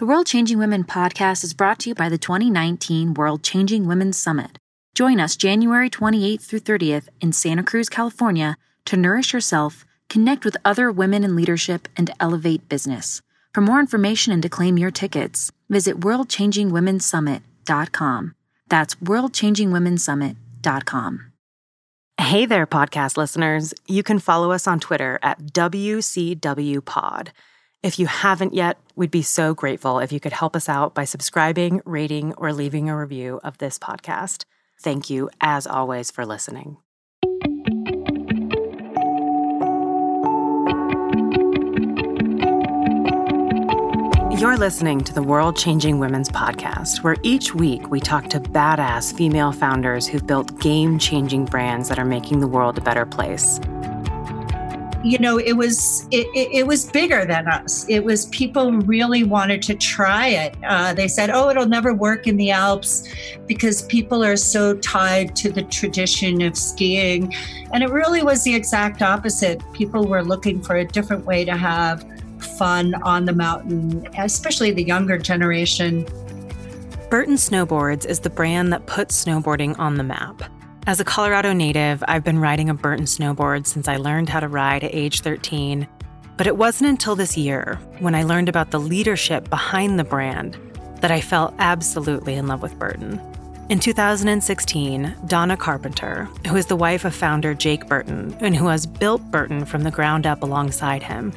The World Changing Women podcast is brought to you by the 2019 World Changing Women Summit. Join us January 28th through 30th in Santa Cruz, California to nourish yourself, connect with other women in leadership, and elevate business. For more information and to claim your tickets, visit worldchangingwomensummit.com. That's worldchangingwomensummit.com. Hey there, podcast listeners. You can follow us on Twitter at WCWPod. If you haven't yet, we'd be so grateful if you could help us out by subscribing, rating, or leaving a review of this podcast. Thank you, as always, for listening. You're listening to the World Changing Women's Podcast, where each week we talk to badass female founders who've built game changing brands that are making the world a better place you know it was it, it, it, was bigger than us. It was people really wanted to try it. Uh, they said oh it'll never work in the alps because people are so tied to the tradition of skiing. And it really was the exact opposite. People were looking for a different way to have fun on the mountain especially the younger generation. Burton snowboards is the brand that puts snowboarding on the map as a Colorado native, I've been riding a Burton snowboard since I learned how to ride at age 13. But it wasn't until this year, when I learned about the leadership behind the brand, that I fell absolutely in love with Burton. In 2016, Donna Carpenter, who is the wife of founder Jake Burton and who has built Burton from the ground up alongside him,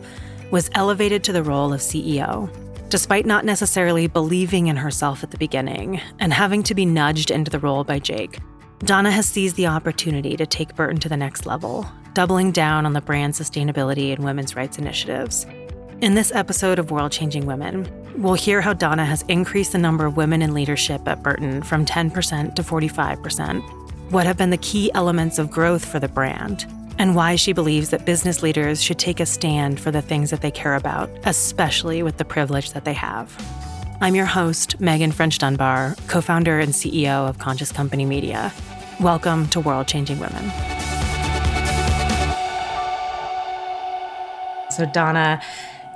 was elevated to the role of CEO. Despite not necessarily believing in herself at the beginning and having to be nudged into the role by Jake, Donna has seized the opportunity to take Burton to the next level, doubling down on the brand's sustainability and women's rights initiatives. In this episode of World Changing Women, we'll hear how Donna has increased the number of women in leadership at Burton from 10% to 45%, what have been the key elements of growth for the brand, and why she believes that business leaders should take a stand for the things that they care about, especially with the privilege that they have. I'm your host, Meghan French Dunbar, co founder and CEO of Conscious Company Media. Welcome to World Changing Women. So, Donna,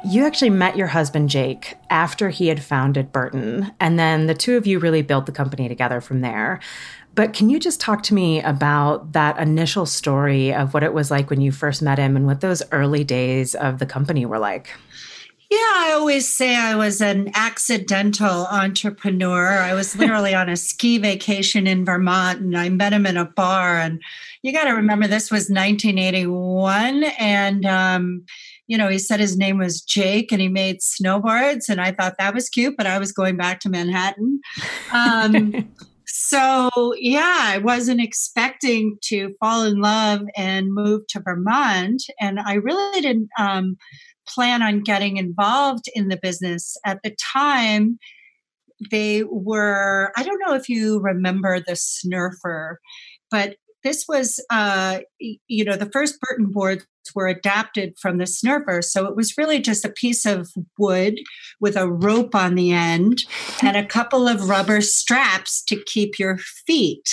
you actually met your husband, Jake, after he had founded Burton. And then the two of you really built the company together from there. But can you just talk to me about that initial story of what it was like when you first met him and what those early days of the company were like? Yeah, I always say I was an accidental entrepreneur. I was literally on a ski vacation in Vermont and I met him in a bar. And you got to remember, this was 1981. And, um, you know, he said his name was Jake and he made snowboards. And I thought that was cute, but I was going back to Manhattan. Um, so, yeah, I wasn't expecting to fall in love and move to Vermont. And I really didn't. Um, plan on getting involved in the business. At the time, they were, I don't know if you remember the Snurfer, but this was, uh, you know, the first Burton boards were adapted from the Snurfer. So it was really just a piece of wood with a rope on the end and a couple of rubber straps to keep your feet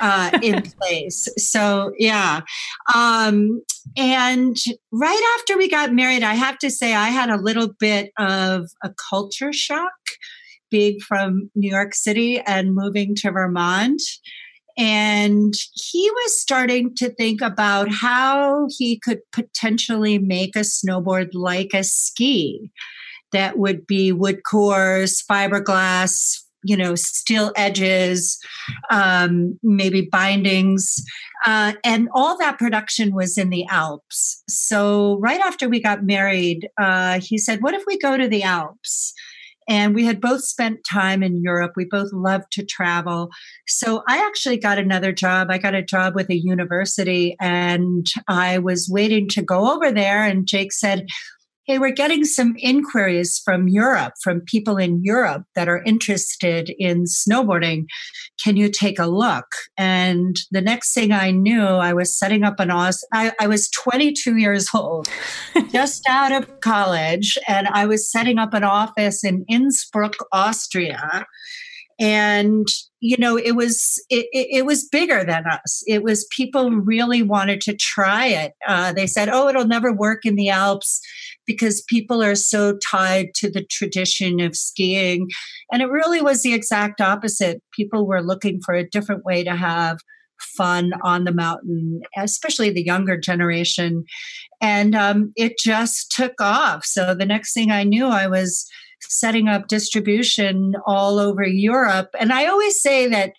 uh, in place. So, yeah. Um, and right after we got married, I have to say, I had a little bit of a culture shock being from New York City and moving to Vermont. And he was starting to think about how he could potentially make a snowboard like a ski that would be wood cores, fiberglass, you know, steel edges, um, maybe bindings. Uh, and all that production was in the Alps. So, right after we got married, uh, he said, What if we go to the Alps? And we had both spent time in Europe. We both loved to travel. So I actually got another job. I got a job with a university and I was waiting to go over there. And Jake said, hey, we're getting some inquiries from Europe, from people in Europe that are interested in snowboarding. Can you take a look? And the next thing I knew, I was setting up an office. I, I was 22 years old, just out of college, and I was setting up an office in Innsbruck, Austria and you know it was it, it, was bigger than us it was people really wanted to try it uh, they said oh it'll never work in the alps because people are so tied to the tradition of skiing. And it really was the exact opposite. People were looking for a different way to have fun on the mountain, especially the younger generation. And um, it just took off. So the next thing I knew, I was setting up distribution all over Europe. And I always say that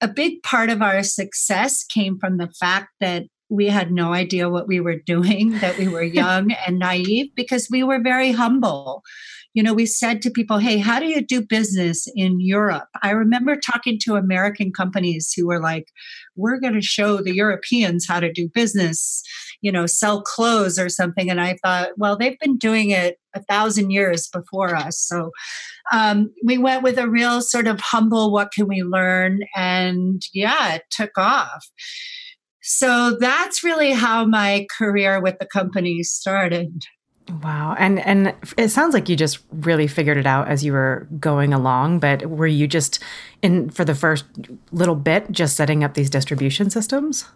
a big part of our success came from the fact that we had no idea what we were doing, that we were young and naive because we were very humble. You know, we said to people, hey, how do you do business in Europe? I remember talking to American companies who were like, we're going to show the Europeans how to do business, you know, sell clothes or something. And I thought, well, they've been doing it a thousand years before us. So um, we went with a real sort of humble, what can we learn? And yeah, it took off. So that's really how my career with the company started. Wow. And and it sounds like you just really figured it out as you were going along, but were you just in for the first little bit just setting up these distribution systems?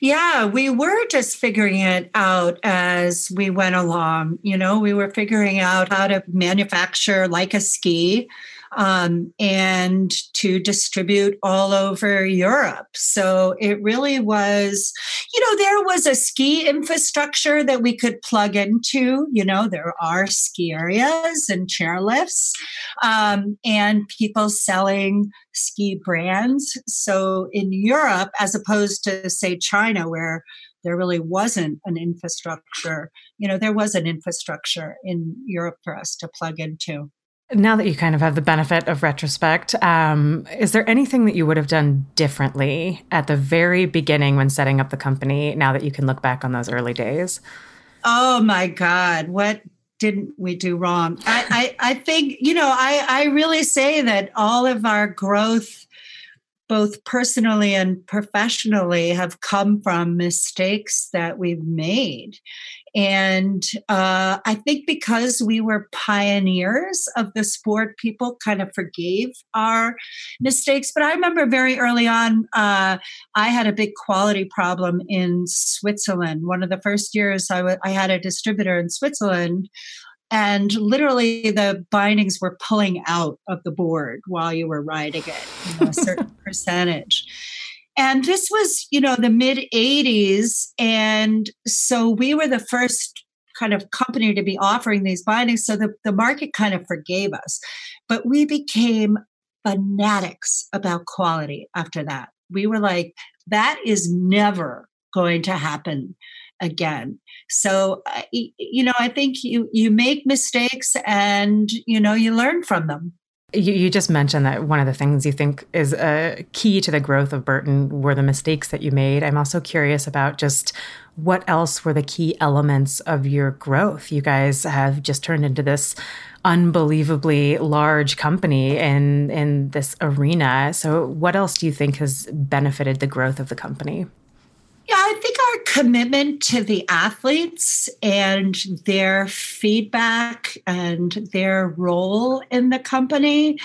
Yeah, we were just figuring it out as we went along. You know, we were figuring out how to manufacture like a ski um, and to distribute all over Europe. So it really was, you know, there was a ski infrastructure that we could plug into. You know, there are ski areas and chairlifts um, and people selling ski brands. So in Europe, as opposed to, say, China, where there really wasn't an infrastructure. You know, there was an infrastructure in Europe for us to plug into. Now that you kind of have the benefit of retrospect, um, is there anything that you would have done differently at the very beginning when setting up the company now that you can look back on those early days? Oh my God, what didn't we do wrong? I, I, I think, you know, I, I really say that all of our growth both personally and professionally have come from mistakes that we've made and uh, i think because we were pioneers of the sport people kind of forgave our mistakes. But i remember very early on uh, i had a big quality problem in switzerland. One of the first years I, w- I had a distributor in switzerland and literally the bindings were pulling out of the board while you were riding it you know, a certain percentage and this was you know the mid 80s and so we were the first kind of company to be offering these bindings so the, the market kind of forgave us. But we became fanatics about quality after that. We were like that is never going to happen again. So uh, you know i think you you make mistakes and you know you learn from them you, you just mentioned that one of the things you think is a key to the growth of burton were the mistakes that you made. I'm also curious about just what else were the key elements of your growth? You guys have just turned into this unbelievably large company in in this arena. So what else do you think has benefited the growth of the company I think our commitment to the athletes and their feedback and their role in the company.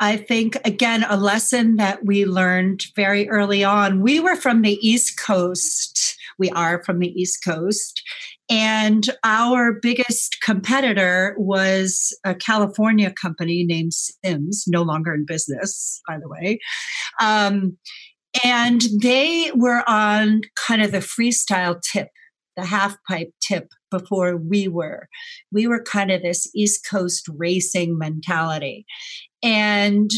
I think, again, a lesson that we learned very early on. We were from the East Coast. We are from the East Coast. And our biggest competitor was a California company named Sims, no longer in business, by the way. Um, and they were on kind of the freestyle tip, the half pipe tip before we were. We were kind of this East Coast racing mentality. And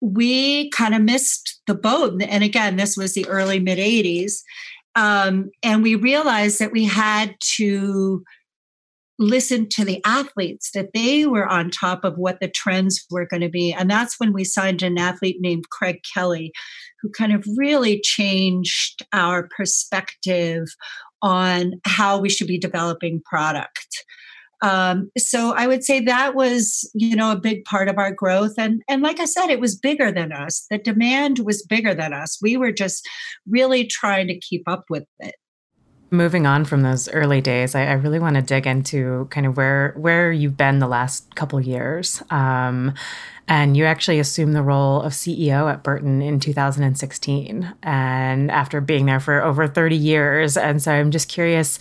we kind of missed the boat. And again, this was the early mid 80s. Um, and we realized that we had to listen to the athletes that they were on top of what the trends were going to be. And that's when we signed an athlete named craig kelly who kind of really changed our perspective on how we should be developing product. Um, so i would say that was you know a big part of our growth. And and like i said it was bigger than us. The demand was bigger than us. We were just really trying to keep up with it Moving on from those early days, I, I, really want to dig into kind of where where you've been the last couple years. Um, and you actually assumed the role of CEO at Burton in 2016, and after being there for over 30 years. And so I'm just curious,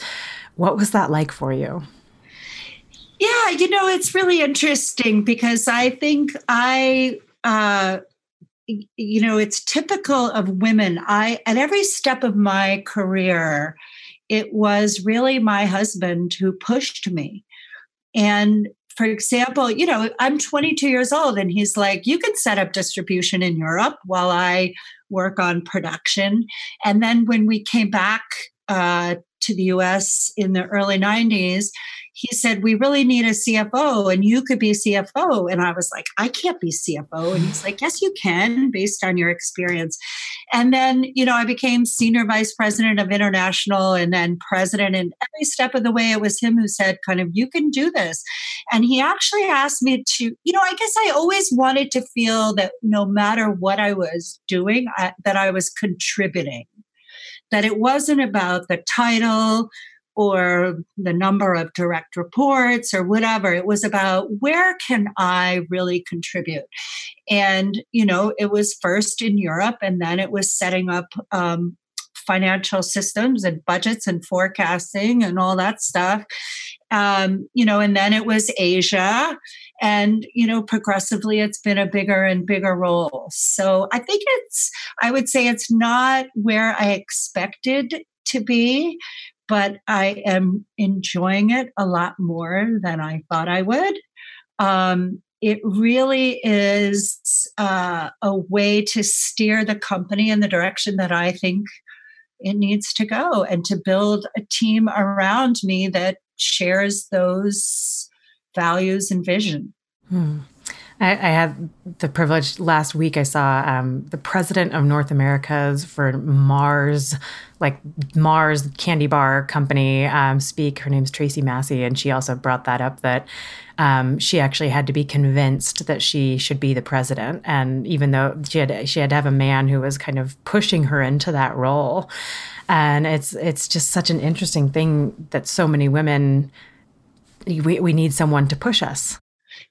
What was that like for you? Yeah, you know, it's really interesting because I think I, uh, you know, it's typical of women. I, at every step of my career, it was really my husband who pushed me. And for example, you know, I'm 22 years old and he's like, you can set up distribution in Europe while I work on production. And then when we came back uh, to the US in the early 90s, he said, We really need a CFO and you could be CFO. And I was like, I can't be CFO. And he's like, Yes, you can, based on your experience. And then, you know, I became senior vice president of international and then president. And every step of the way, it was him who said, kind of, you can do this. And he actually asked me to, you know, I guess I always wanted to feel that no matter what I was doing, I, that I was contributing that it wasn't about the title or the number of direct reports or whatever. It was about where can I really contribute? And, you know, it was first in Europe and then it was setting up um, financial systems and budgets and forecasting and all that stuff. Um, you know, and then it was Asia. And, you know, progressively it's been a bigger and bigger role. So I think it's, I would say it's not where I expected to be, but I am enjoying it a lot more than I thought I would. Um, it really is uh, a way to steer the company in the direction that I think it needs to go and to build a team around me that shares those values and vision. Hmm. I, I, had the privilege last week. I saw um, the president of North America's for Mars, like Mars candy bar company, um, speak. Her name's Tracey Massey, and she also brought that up that um, she actually had to be convinced that she should be the president. And even though she had she had to have a man who was kind of pushing her into that role, and it's it's just such an interesting thing that so many women we, we need someone to push us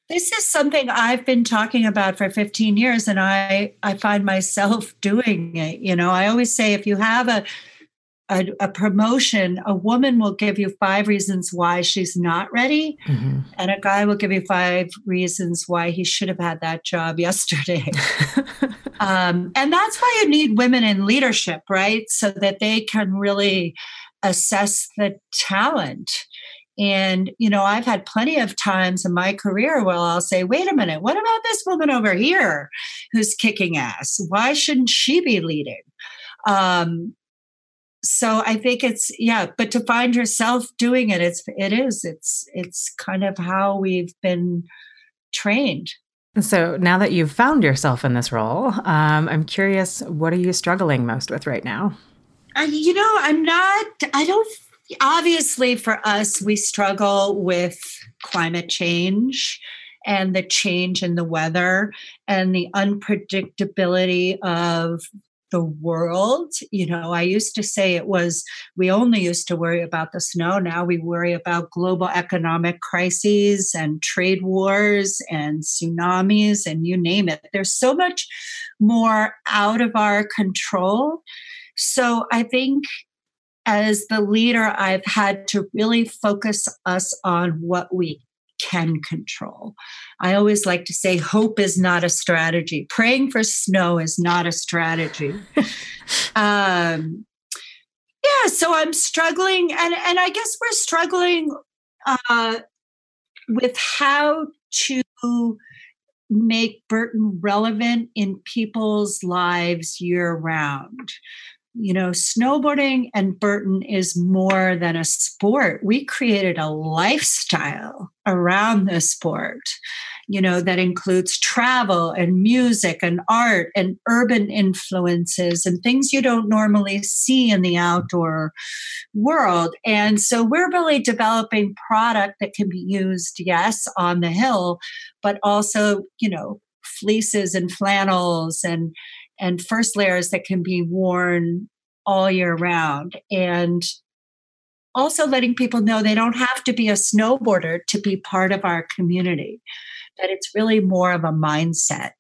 this is something I've been talking about for 15 years, and I, I find myself doing it. You know, I always say if you have a, a, a promotion, a woman will give you five reasons why she's not ready, mm-hmm. and a guy will give you five reasons why he should have had that job yesterday. um, and that's why you need women in leadership, right? So that they can really assess the talent and, you know, I've had plenty of times in my career where I'll say, wait a minute, what about this woman over here who's kicking ass? Why shouldn't she be leading? Um, so I think it's yeah, but to find yourself doing it, it's it is it's it's kind of how we've been trained. So now that you've found yourself in this role, um, I'm curious, what are you struggling most with right now? Uh, you know, I'm not. I don't obviously for us we struggle with climate change and the change in the weather and the unpredictability of the world. You know, I used to say it was, we only used to worry about the snow. Now we worry about global economic crises and trade wars and tsunamis and you name it. There's so much more out of our control. So I think as the leader, I've had to really focus us on what we can control. I always like to say hope is not a strategy. Praying for snow is not a strategy. um, yeah, so I'm struggling, and and I guess we're struggling uh, with how to make Burton relevant in people's lives year round you know, snowboarding and Burton is more than a sport. We created a lifestyle around the sport, you know, that includes travel and music and art and urban influences and things you don't normally see in the outdoor world. And so we're really developing product that can be used, yes, on the hill, but also, you know, fleeces and flannels and and first layers that can be worn all year round. And also letting people know they don't have to be a snowboarder to be part of our community, that it's really more of a mindset.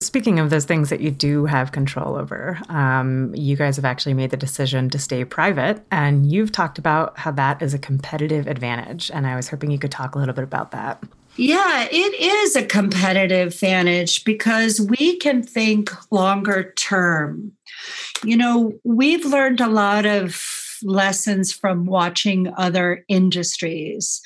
Speaking of those things that you do have control over, um, you guys have actually made the decision to stay private, and you've talked about how that is a competitive advantage. And I was hoping you could talk a little bit about that. Yeah, it is a competitive advantage because we can think longer term. You know, we've learned a lot of lessons from watching other industries.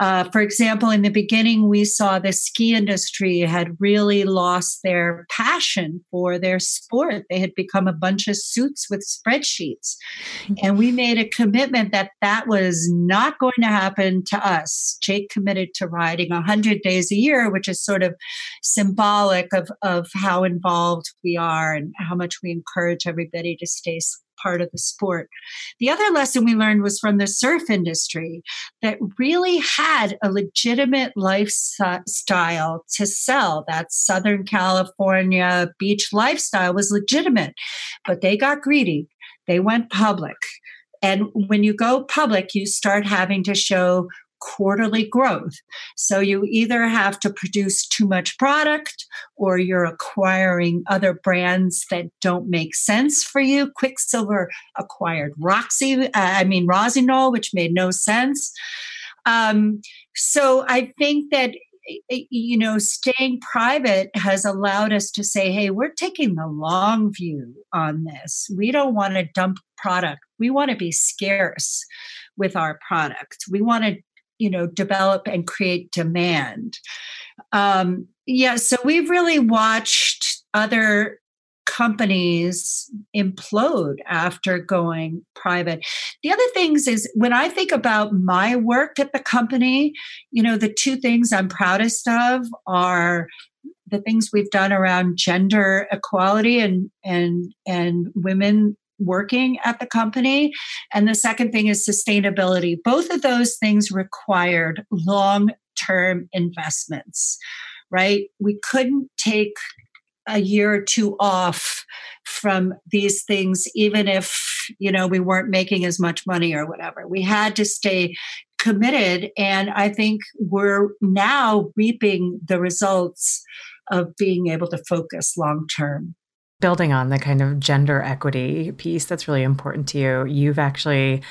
Uh, for example, in the beginning, we saw the ski industry had really lost their passion for their sport. They had become a bunch of suits with spreadsheets. And we made a commitment that that was not going to happen to us. Jake committed to riding 100 days a year, which is sort of symbolic of, of how involved we are and how much we encourage everybody to stay part of the sport. The other lesson we learned was from the surf industry that really had a legitimate lifestyle to sell. That Southern California beach lifestyle was legitimate, but they got greedy. They went public. And when you go public, you start having to show quarterly growth. So you either have to produce too much product or you're acquiring other brands that don't make sense for you. Quiksilver acquired Roxy, uh, I mean Rossignol, which made no sense. Um, so I think that you know staying private has allowed us to say hey we're taking the long view on this we don't want to dump product we want to be scarce with our product we want to you know develop and create demand um, yeah so we've really watched other companies implode after going private. The other things is when I think about my work at the company, you know, the two things I'm proudest of are the things we've done around gender equality and and and women working at the company. And the second thing is sustainability. Both of those things required long term investments, right? We couldn't take a year or two off from these things even if you know we weren't making as much money or whatever we had to stay committed and i think we're now reaping the results of being able to focus long term building on the kind of gender equity piece that's really important to you, you've actually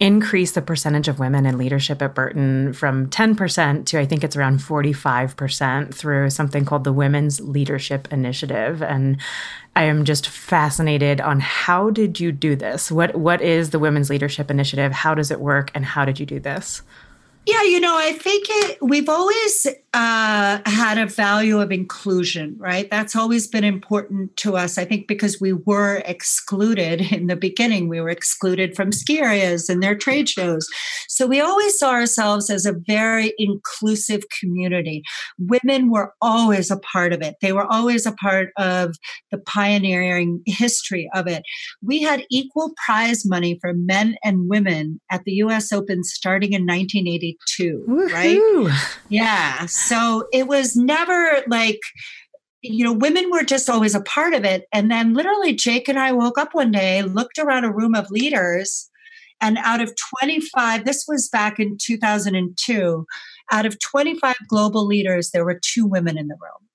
increased the percentage of women in leadership at Burton from 10% to I think it's around 45% through something called the Women's Leadership Initiative and I am just fascinated on how did you do this? What what is the Women's Leadership Initiative? How does it work and how did you do this? Yeah, you know, I think it, we've always uh, had a value of inclusion, right? That's always been important to us. I think because we were excluded in the beginning, we were excluded from ski areas and their trade shows. So we always saw ourselves as a very inclusive community. Women were always a part of it, they were always a part of the pioneering history of it. We had equal prize money for men and women at the US Open starting in 1980 Woo-hoo. right? Yeah. So it was never like, you know, women were just always a part of it. And then literally, Jake and I woke up one day, looked around a room of leaders, and out of 25, this was back in 2002, out of 25 global leaders, there were two women in the room.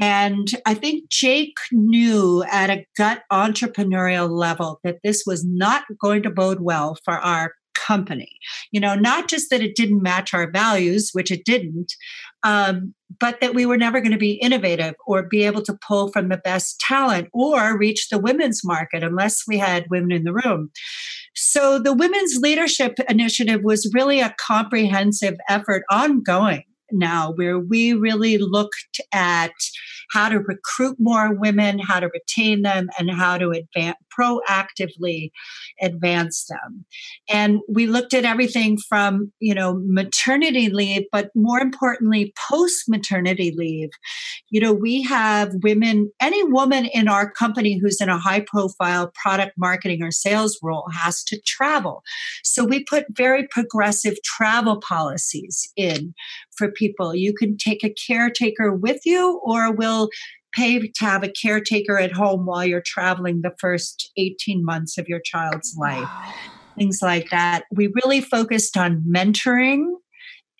And I think Jake knew at a gut entrepreneurial level that this was not going to bode well for our company. You know, not just that it didn't match our values, which it didn't, um, but that we were never going to be innovative or be able to pull from the best talent or reach the women's market unless we had women in the room. So the Women's Leadership Initiative was really a comprehensive effort ongoing now where we really looked at how to recruit more women, how to retain them, and how to advance, proactively advance them. And we looked at everything from, you know, maternity leave, but more importantly, post maternity leave. You know, we have women, any woman in our company who's in a high profile product marketing or sales role has to travel. So we put very progressive travel policies in for people. You can take a caretaker with you, or we'll pay to have a caretaker at home while you're traveling the first 18 months of your child's life. Wow. Things like that. We really focused on mentoring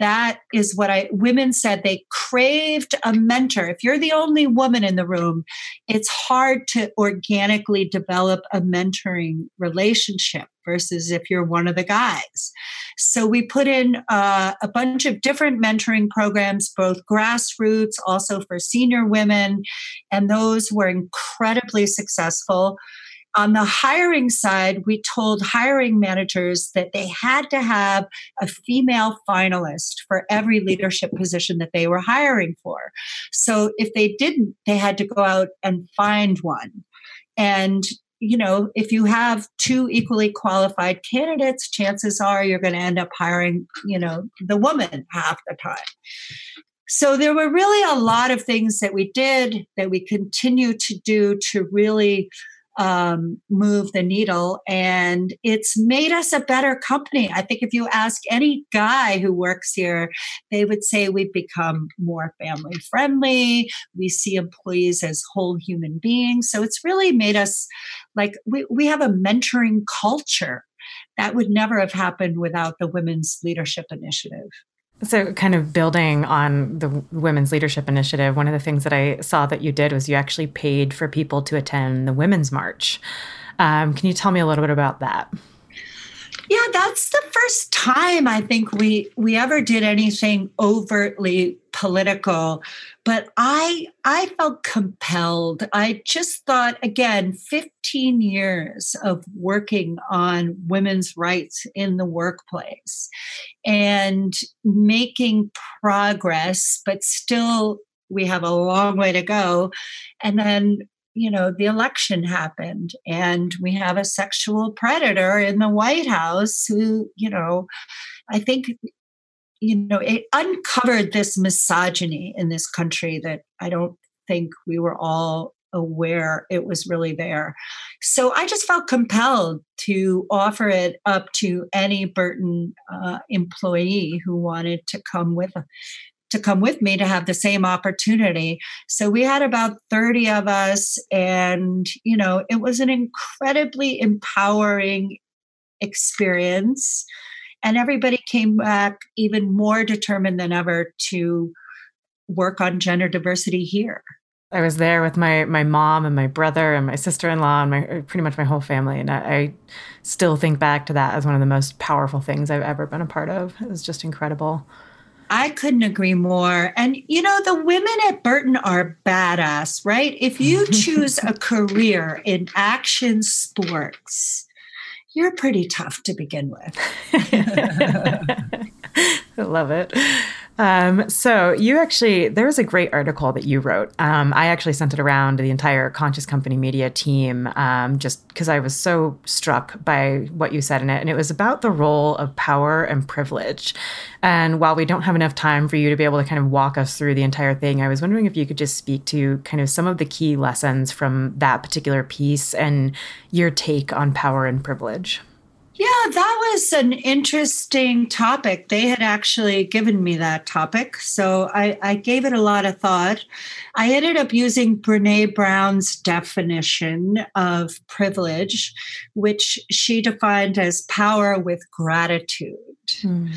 that is what I women said they craved a mentor. If you're the only woman in the room, it's hard to organically develop a mentoring relationship versus if you're one of the guys. So we put in uh, a bunch of different mentoring programs, both grassroots, also for senior women, and those were incredibly successful. On the hiring side, we told hiring managers that they had to have a female finalist for every leadership position that they were hiring for. So if they didn't, they had to go out and find one. And you know, if you have two equally qualified candidates, chances are you're going to end up hiring, you know, the woman half the time. So there were really a lot of things that we did that we continue to do to really um, move the needle and it's made us a better company. I think if you ask any guy who works here, they would say we've become more family friendly. We see employees as whole human beings. So it's really made us like we, we have a mentoring culture that would never have happened without the Women's Leadership Initiative. So, kind of building on the Women's Leadership Initiative, one of the things that I saw that you did was you actually paid for people to attend the Women's March. Um, can you tell me a little bit about that? Yeah, that's the first time I think we we ever did anything overtly political, but I I felt compelled. I just thought again, 15 years of working on women's rights in the workplace and making progress, but still we have a long way to go. And then you know, the election happened and we have a sexual predator in the White House who, you know, I think, you know, it uncovered this misogyny in this country that I don't think we were all aware it was really there. So I just felt compelled to offer it up to any Burton uh, employee who wanted to come with to come with me to have the same opportunity. So we had about 30 of us, and you know, it was an incredibly empowering experience. And everybody came back even more determined than ever to work on gender diversity here. I was there with my my mom and my brother and my sister in law and my uh, pretty much my whole family, and I, I, still think back to that as one of the most powerful things I've ever been a part of. It was just incredible. I couldn't agree more. And you know, the women at Burton are badass, right? If you choose a career in action sports, you're pretty tough to begin with. I love it. Um, so you actually, there was a great article that you wrote. Um, I actually sent it around to the entire Conscious Company Media team, um, just because I was so struck by what you said in it, and it was about the role of power and privilege. And while we don't have enough time for you to be able to kind of walk us through the entire thing, I was wondering if you could just speak to kind of some of the key lessons from that particular piece and your take on power and privilege. Yeah, that was an interesting topic. They had actually given me that topic. So I, I, gave it a lot of thought. I ended up using Brene Brown's definition of privilege, which she defined as power with gratitude. Mm.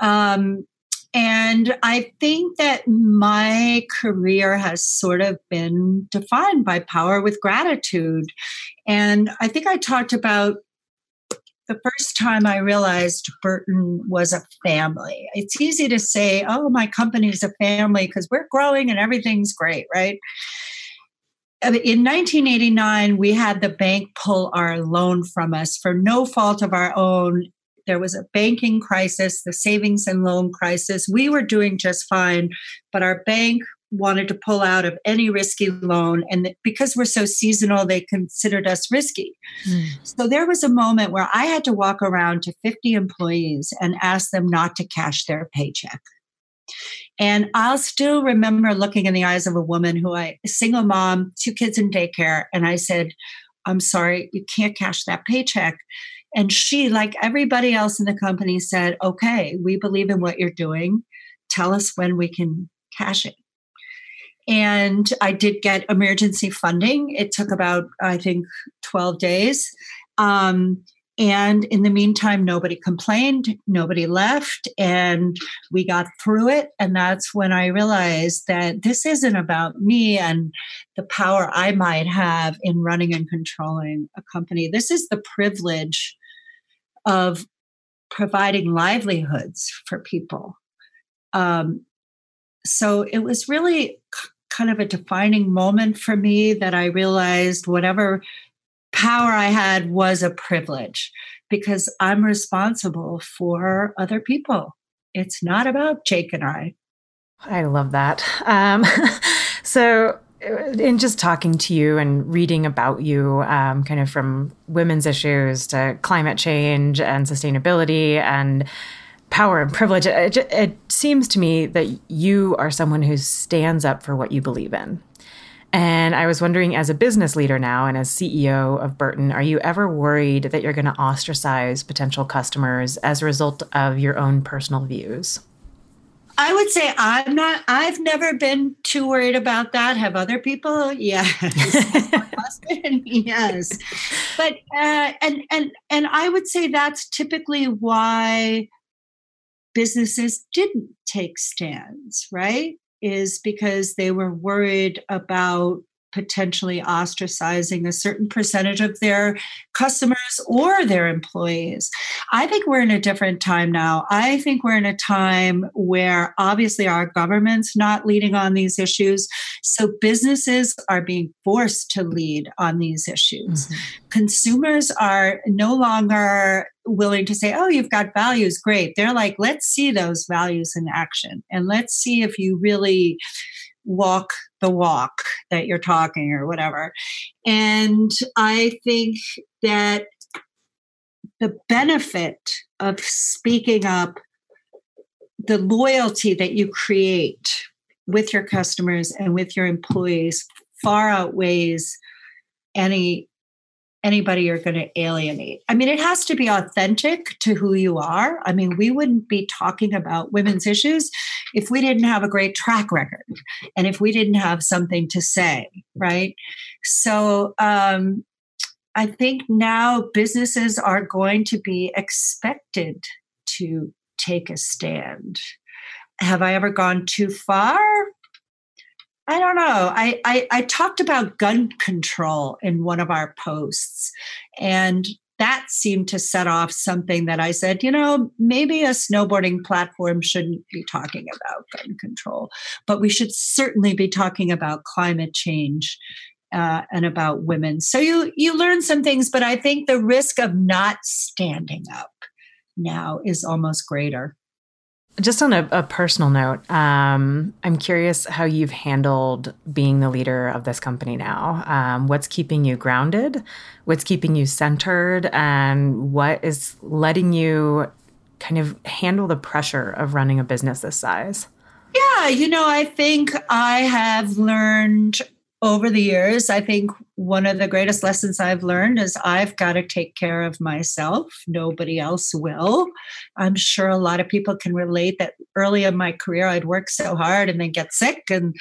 Um, and I think that my career has sort of been defined by power with gratitude. And I think I talked about the first time I realized Burton was a family. It's easy to say, oh, my company's a family because we're growing and everything's great, right? Uh, in 1989, we had the bank pull our loan from us for no fault of our own. There was a banking crisis, the savings and loan crisis. We were doing just fine, but our bank wanted to pull out of any risky loan. And because we're so seasonal, they considered us risky. Mm. So there was a moment where I had to walk around to 50 employees and ask them not to cash their paycheck. And I'll still remember looking in the eyes of a woman who I, a single mom, two kids in daycare, and I said, I'm sorry, you can't cash that paycheck. And she, like everybody else in the company, said, Okay, we believe in what you're doing. Tell us when we can cash it. And I did get emergency funding. It took about, I think, 12 days. Um, And in the meantime, nobody complained, nobody left, and we got through it. And that's when I realized that this isn't about me and the power I might have in running and controlling a company. This is the privilege of providing livelihoods for people. Um, so it was really kind of a defining moment for me that I realized whatever power I had was a privilege because I'm responsible for other people. It's not about Jake and I. I love that. Um, so, uh, in just talking to you and reading about you, um, kind of from women's issues to climate change and sustainability and power and privilege, it, it seems to me that you are someone who stands up for what you believe in. And I was wondering, as a business leader now and as CEO of Burton, are you ever worried that you're going to ostracize potential customers as a result of your own personal views? I would say I'm not, I've never been too worried about that. Have other people? Yes. yes. But, uh, and, and, and I would say that's typically why businesses didn't take stands, right? is because they were worried about potentially ostracizing a certain percentage of their customers or their employees. I think we're in a different time now. I think we're in a time where obviously our government's not leading on these issues. So businesses are being forced to lead on these issues. Mm-hmm. Consumers are no longer willing to say, oh, you've got values, great. They're like, let's see those values in action and let's see if you really walk the walk that you're talking or whatever. And I think that the benefit of speaking up, the loyalty that you create with your customers and with your employees far outweighs any anybody you're going to alienate. I mean, it has to be authentic to who you are. I mean, we wouldn't be talking about women's issues if we didn't have a great track record and if we didn't have something to say, right? So, um, I think now businesses are going to be expected to take a stand. Have I ever gone too far? I don't know. I, I, I talked about gun control in one of our posts, and that seemed to set off something that I said, you know, maybe a snowboarding platform shouldn't be talking about gun control, but we should certainly be talking about climate change uh, and about women. So you you learn some things, but I think the risk of not standing up now is almost greater. Just on a, a personal note, um, I'm curious how you've handled being the leader of this company now. Um, what's keeping you grounded? What's keeping you centered? And what is letting you kind of handle the pressure of running a business this size? Yeah, you know, I think I have learned over the years, I think one of the greatest lessons I've learned is I've got to take care of myself. Nobody else will. I'm sure a lot of people can relate that early in my career I'd work so hard and then get sick and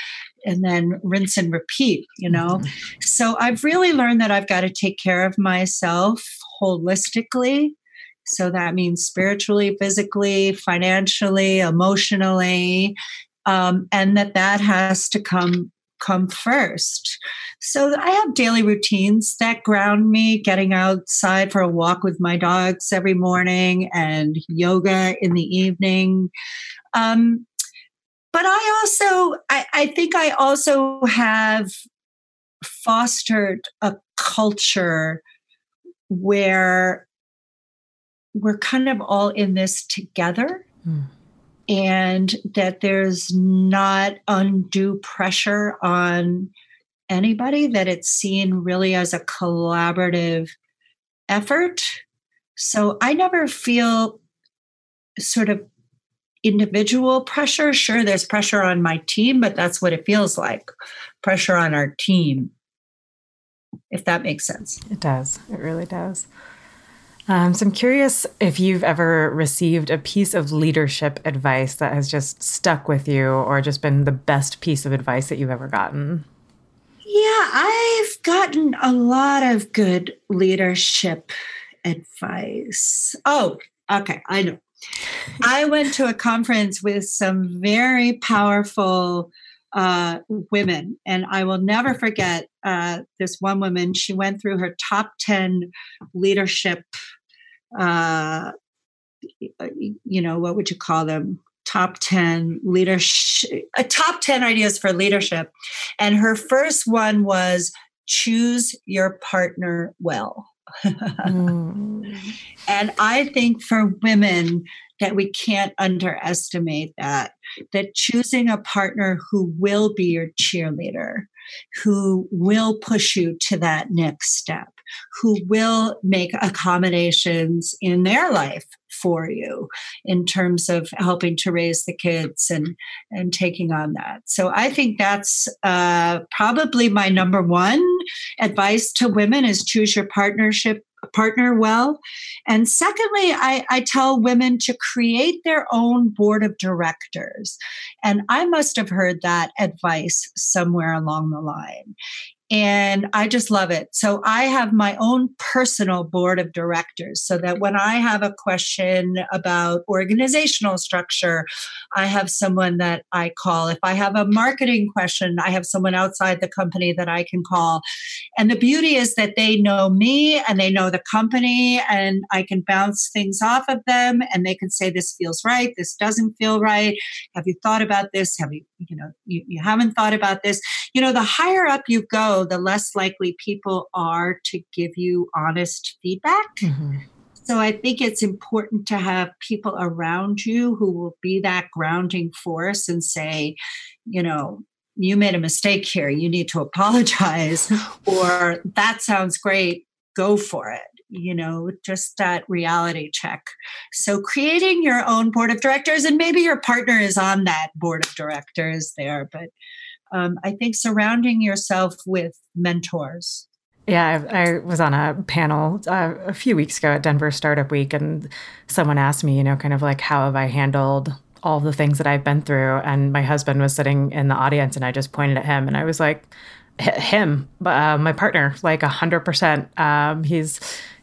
and then rinse and repeat, you know. Mm-hmm. So I've really learned that I've got to take care of myself holistically. So that means spiritually, physically, financially, emotionally, um, and that that has to come come first. So I have daily routines that ground me, getting outside for a walk with my dogs every morning and yoga in the evening. Um, but I also, I, I think I also have fostered a culture where we're kind of all in this together. Mm and that there's not undue pressure on anybody, that it's seen really as a collaborative effort. So I never feel sort of individual pressure. Sure, there's pressure on my team, but that's what it feels like pressure on our team, if that makes sense. It does. It really does. Um, so I'm curious if you've ever received a piece of leadership advice that has just stuck with you or just been the best piece of advice that you've ever gotten. Yeah, I've gotten a lot of good leadership advice. Oh, okay. I know. I went to a conference with some very powerful uh, women, and I will never forget uh, this one woman. She went through her top 10 leadership, uh, you know, what would you call them? Top 10 leadership, a uh, top 10 ideas for leadership. And her first one was choose your partner well. mm. And I think for women, that we can't underestimate that that choosing a partner who will be your cheerleader who will push you to that next step who will make accommodations in their life for you in terms of helping to raise the kids and and taking on that so i think that's uh, probably my number one advice to women is choose your partnership partner well. And secondly, I, I tell women to create their own board of directors. And I must have heard that advice somewhere along the line. And I just love it. So I have my own personal board of directors so that when I have a question about organizational structure, I have someone that I call. If I have a marketing question, I have someone outside the company that I can call. And the beauty is that they know me and they know the company, and I can bounce things off of them and they can say, This feels right, this doesn't feel right. Have you thought about this? Have you, you know, you, you haven't thought about this? You know, the higher up you go, the less likely people are to give you honest feedback. Mm-hmm. So I think it's important to have people around you who will be that grounding force and say, you know, you made a mistake here. You need to apologize. or that sounds great. Go for it. You know, just that reality check. So, creating your own board of directors, and maybe your partner is on that board of directors there, but um, I think surrounding yourself with mentors. Yeah, I, I was on a panel uh, a few weeks ago at Denver Startup Week, and someone asked me, you know, kind of like, how have I handled all the things that I've been through? And my husband was sitting in the audience, and I just pointed at him, and I was like, him, uh, my partner, like a hundred percent. Um, he's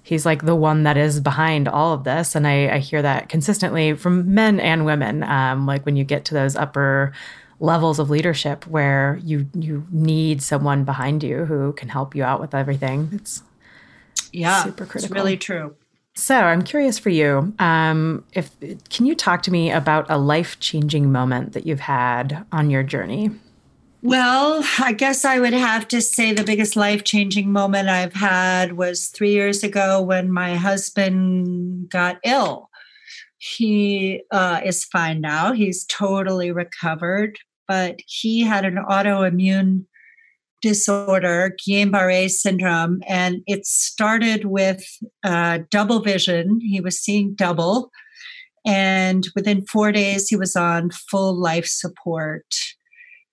he's like the one that is behind all of this, and I, I hear that consistently from men and women. Um, like when you get to those upper levels of leadership where you you need someone behind you who can help you out with everything. It's yeah, super critical. It's really true. So I'm curious for you. Um, if can you talk to me about a life changing moment that you've had on your journey? Well, I guess I would have to say the biggest life changing moment I've had was three years ago when my husband got ill. He uh, is fine now. He's totally recovered, but he had an autoimmune disorder, Guillain Barre syndrome, and it started with uh, double vision. He was seeing double. And within four days, he was on full life support.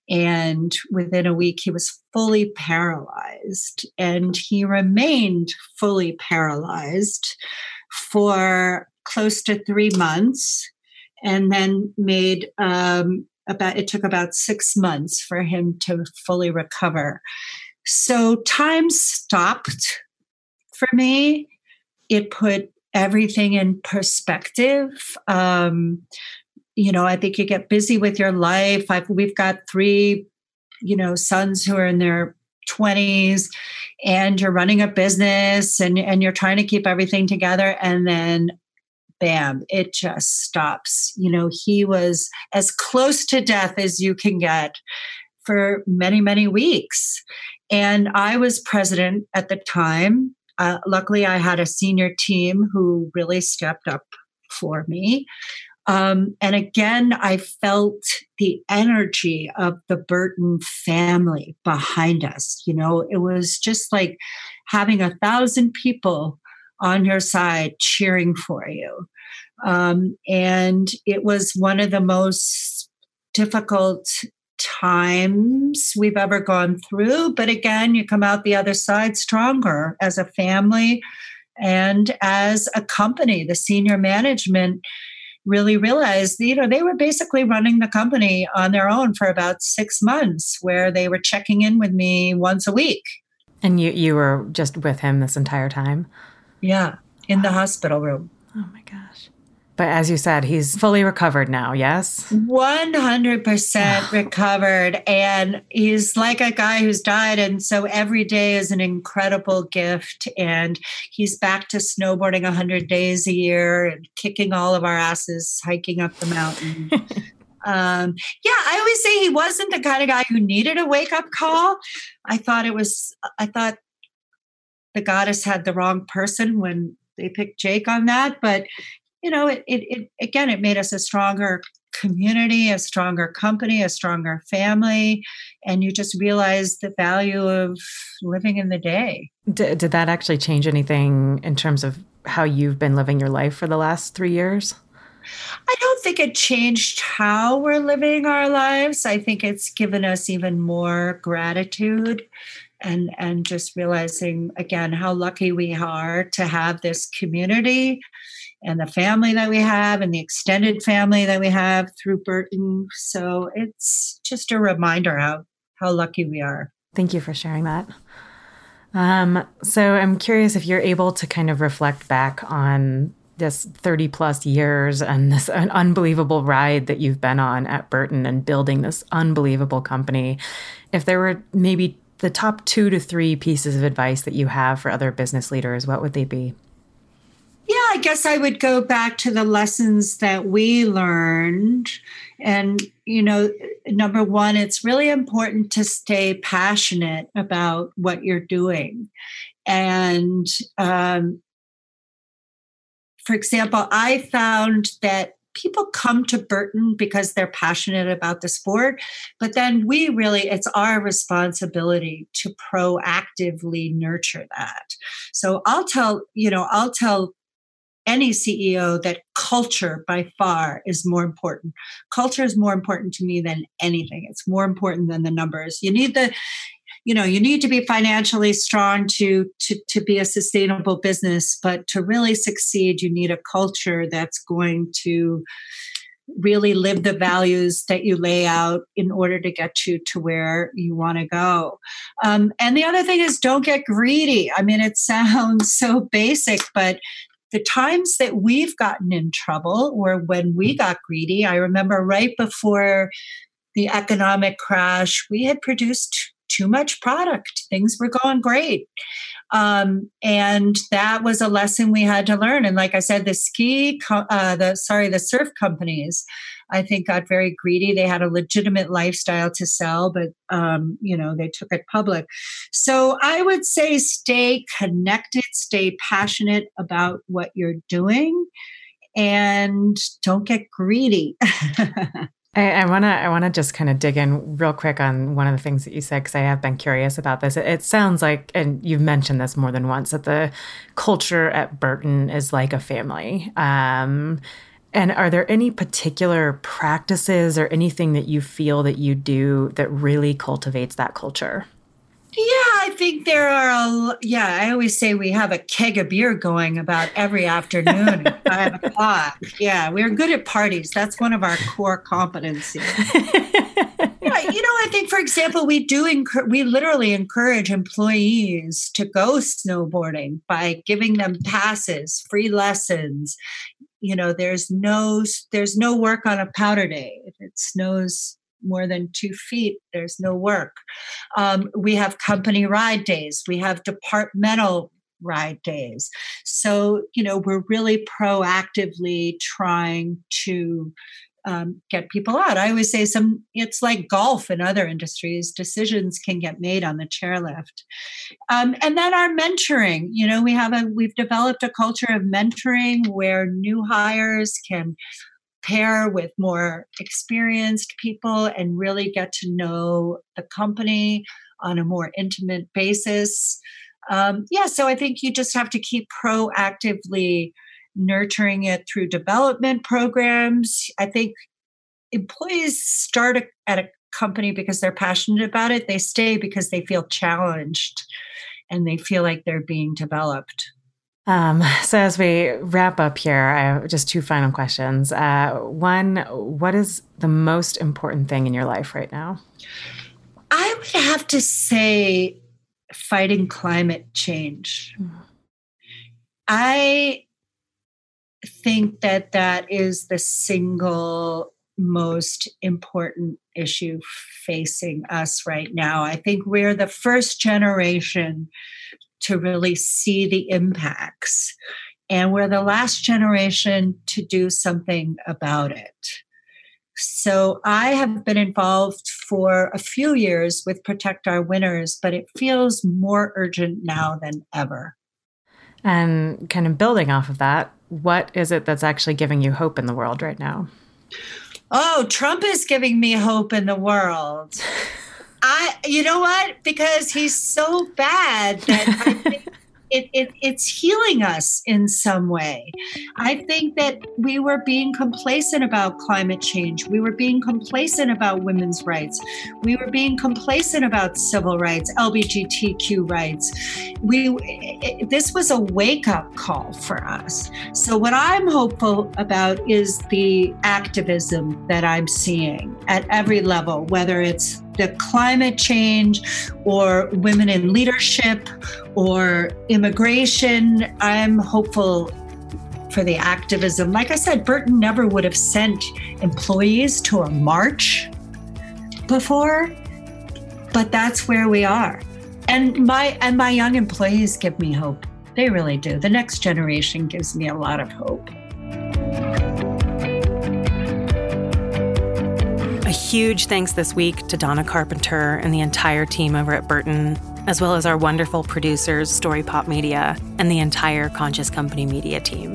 And within a week, he was fully paralyzed. And he remained fully paralyzed for close to three months and then made um, about it took about six months for him to fully recover. So time stopped for me. It put everything in perspective. Um, you know i think you get busy with your life I've, we've got three you know sons who are in their 20s and you're running a business and, and you're trying to keep everything together and then bam, it just stops. You know, he was as close to death as you can get for many, many weeks. And I was president at the time. Uh, luckily, I had a senior team who really stepped up for me. Um, and again, I felt the energy of the Burton family behind us. You know, it was just like having a thousand people on your side cheering for you. Um, and it was one of the most difficult times we've ever gone through. But again, you come out the other side stronger as a family and as a company. The senior management really realized, you know, they were basically running the company on their own for about six months, where they were checking in with me once a week. And you you were just with him this entire time. Yeah. in the hospital room. Oh my gosh. But as you said, he's fully recovered now, yes? 100% recovered. And he's like a guy who's died. And so every day is an incredible gift. And he's back to snowboarding 100 days a year and kicking all of our asses, hiking up the mountain. um, yeah, I always say he wasn't the kind of guy who needed a wake up call. I thought it was, I thought the goddess had the wrong person when they picked Jake on that. But you know, it, it, it again, it made us a stronger community, a stronger company, a stronger family, and you just realize the value of living in the day. Did, did that actually change anything in terms of how you've been living your life for the last three years? I don't think it changed how we're living our lives. I think it's given us even more gratitude and and just realizing again how lucky we are to have this community and the family that we have and the extended family that we have through Burton. So it's just a reminder how how lucky we are. Thank you for sharing that. Um, so I'm curious if you're able to kind of reflect back on this 30 plus years and this an unbelievable ride that you've been on at Burton and building this unbelievable company. If there were maybe the top two to three pieces of advice that you have for other business leaders, what would they be? Yeah, I guess I would go back to the lessons that we learned. And, you know, number one, it's really important to stay passionate about what you're doing. And, um, for example, I found that people come to Burton because they're passionate about the sport, but then we really, it's our responsibility to proactively nurture that. So I'll tell, you know, I'll tell any CEO that culture by far is more important. Culture is more important to me than anything. It's more important than the numbers. You need the you know you need to be financially strong to to to be a sustainable business but to really succeed you need a culture that's going to really live the values that you lay out in order to get you to where you want to go. Um, and the other thing is don't get greedy. I mean, it sounds so basic, but the times that we've gotten in trouble or when we got greedy, I remember right before the economic crash, we had produced too much product. Things were going great. Um, and that was a lesson we had to learn. And like I said, the ski, uh, the sorry, the surf companies, I think got very greedy. They had a legitimate lifestyle to sell, but um, you know they took it public. So I would say stay connected, stay passionate about what you're doing, and don't get greedy. I want to I want to just kind of dig in real quick on one of the things that you said because I have been curious about this. It, it, sounds like, and you've mentioned this more than once, that the culture at Burton is like a family. Um, and are there any particular practices or anything that you feel that you do that really cultivates that culture? Yeah, I think there are a, yeah, I always say we have a keg of beer going about every afternoon at five o'clock. Yeah, we're good at parties. That's one of our core competencies. yeah, you know, I think, for example, we do, encourage, we literally encourage employees to go snowboarding by giving them passes, free lessons. You know, there's no, there's no work on a powder day. If it snows more than two feet, there's no work. Um, we have company ride days, we have departmental ride days. So, you know, we're really proactively trying to um, get people out. I always say some it's like golf in other industries. Decisions can get made on the chairlift, um, and then our mentoring. You know, we have a we've developed a culture of mentoring where new hires can pair with more experienced people and really get to know the company on a more intimate basis. Um, yeah, so I think you just have to keep proactively nurturing it through development programs. I think employees start at a company because they're passionate about it, they stay because they feel challenged and they feel like they're being developed. Um, so as we wrap up here, I have just two final questions. Uh, one, what is the most important thing in your life right now? I would have to say fighting climate change. I think that that is the single most important issue facing us right now. I think we're the first generation to really see the impacts, and we're the last generation to do something about it. So I have been involved for a few years with Protect Our Winners, but it feels more urgent now than ever. And kind of building off of that, what is it that's actually giving you hope in the world right now? Oh, Trump is giving me hope in the world. I, you know what? Because he's so bad that I think it, it, it's healing us in some way. I think that we were being complacent about climate change. We were being complacent about women's rights. We were being complacent about civil rights, LGBTQ rights. We it, this was a wake up call for us. So what I'm hopeful about is the activism that I'm seeing at every level, whether it's the climate change or women in leadership or immigration. I'm hopeful for the activism. Like I said, Burton never would have sent employees to a march before, but that's where we are. And my and my young employees give me hope. They really do. The next generation gives me a lot of hope. Huge thanks this week to Donna Carpenter and the entire team over at Burton, as well as our wonderful producers, Story Pop Media, and the entire Conscious Company Media team.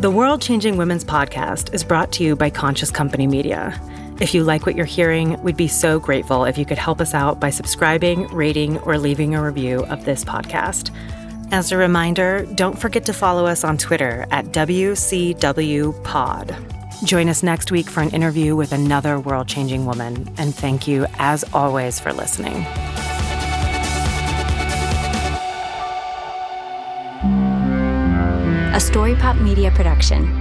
The World Changing Women's podcast is brought to you by Conscious Company Media. If you like what you're hearing, we'd be so grateful if you could help us out by subscribing, rating, or leaving a review of this podcast. As a reminder, don't forget to follow us on Twitter at WCW Pod. Join us next week for an interview with another world changing woman. And thank you, as always, for listening. A Story Pop Media production.